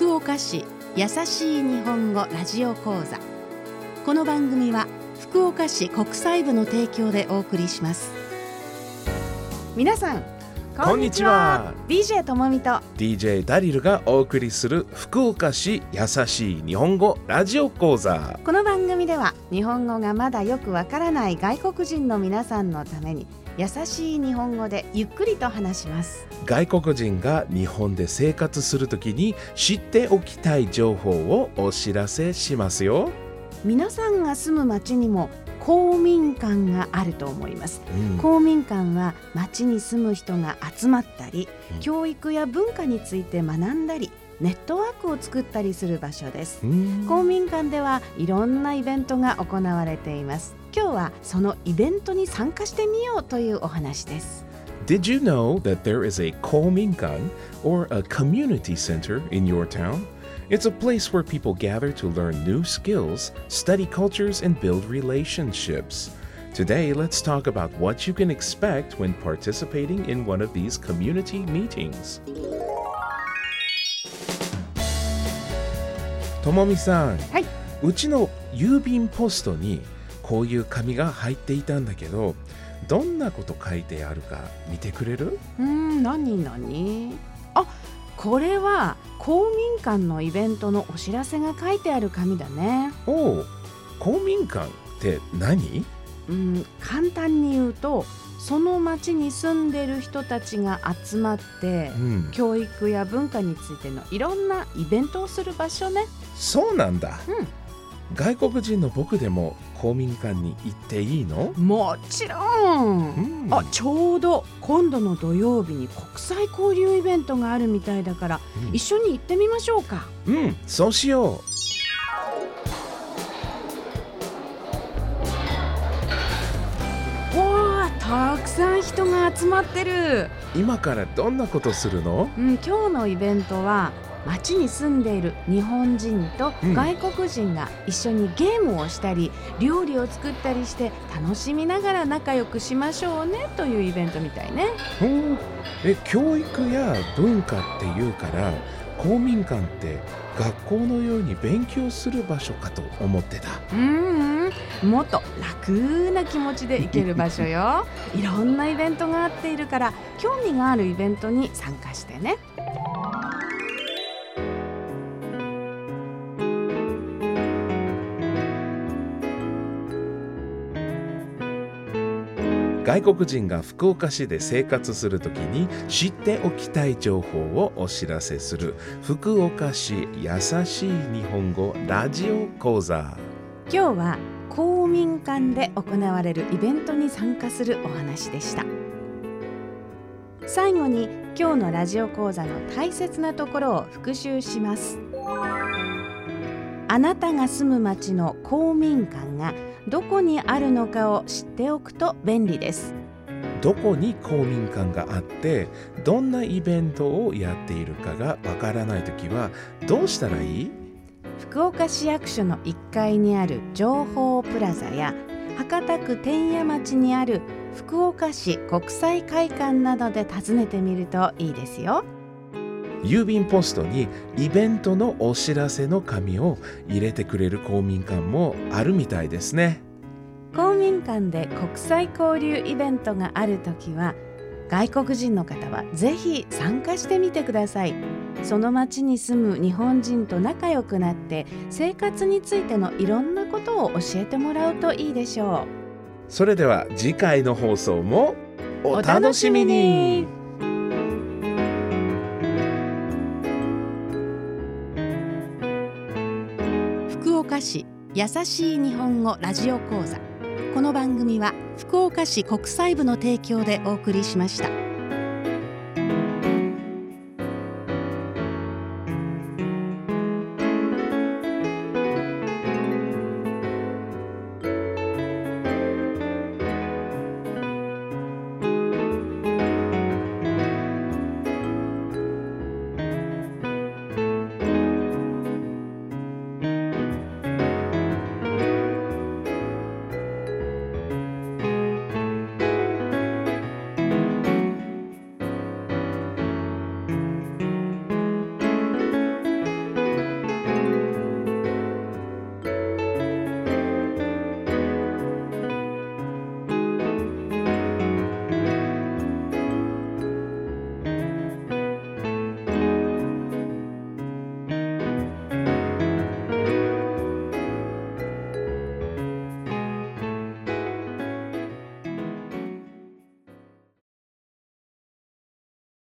福岡市優しい日本語ラジオ講座。この番組は福岡市国際部の提供でお送りします。皆さんこんにちは。DJ ともみと。DJ ダリルがお送りする福岡市優しい日本語ラジオ講座。この番組では日本語がまだよくわからない外国人の皆さんのために優しい日本語でゆっくりと話します。外国人が日本で生活するときに知っておきたい情報をお知らせしますよ、皆さんが住む町にも公民館があると思います。うん。公民館は町に住む人が集まったり、うん。教育や文化について学んだりネットワークを作ったりする場所です。うん。公民館ではいろんなイベントが行われています。今日はそのイベントに参加してみようというお話です。Did you know that there is a kominkan or a community center in your town? It's a place where people gather to learn new skills, study cultures, and build relationships. Today, let's talk about what you can expect when participating in one of these community meetings. ともみさん、はいうちの郵便ポストにこういう紙が入っていたんだけどどんなこと書いてあるか見てくれるうーん何何あ これは公民館のイベントのお知らせが書いてある紙だね。おう公民館って何？うん簡単に言うとその町に住んでる人たちが集まってうん、教育や文化についてのいろんなイベントをする場所ね。そうなんだ、うん外国人の僕でも公民館に行っていいの、もちろん。うん。あちょうど今度の土曜日に国際交流イベントがあるみたいだからうん。一緒に行ってみましょうか。うん、そうしよわあたくさん人が集まってる、う今からどんなことするの？うん、今日のイベントは町に住んでいる日本人とうん。外国人が一緒にゲームをしたり料理を作ったりして楽しみながら仲良くしましょうねというイベントみたいね。え教育や文化っていうから公民館って学校のように勉強する場所かと思ってた。うんうん。もっと楽な気持ちで行ける場所よ。いろんなイベントがあっているから興味があるイベントに参加してね外国人が福岡市で生活するときに知っておきたい情報をお知らせする。福岡市優しい日本語ラジオ講座。今日は公民館で行われるイベントに参加するお話でした。最後に今日のラジオ講座の大切なところを復習します。あなたが住む町の公民館がどこにあるのかを知っておくと便利です。どこに公民館があってどんなイベントをやっているかがわからないときはどうしたらいい？福岡市役所の1階にある情報プラザや博多区天谷町にある福岡市国際会館などで訪ねてみるといいですよ郵便ポストにイベントのお知らせの紙を入れてくれる公民館もあるみたいですね。公民館で国際交流イベントがあるときは外国人の方はぜひ参加してみてください。その町に住む日本人と仲良くなって生活についてのいろんなことを教えてもらうといいでしょそれでは次回の放送もうお楽しみに岡市優しい日本語ラジオ講座この番組は福岡市国際部の提供でお送りしました。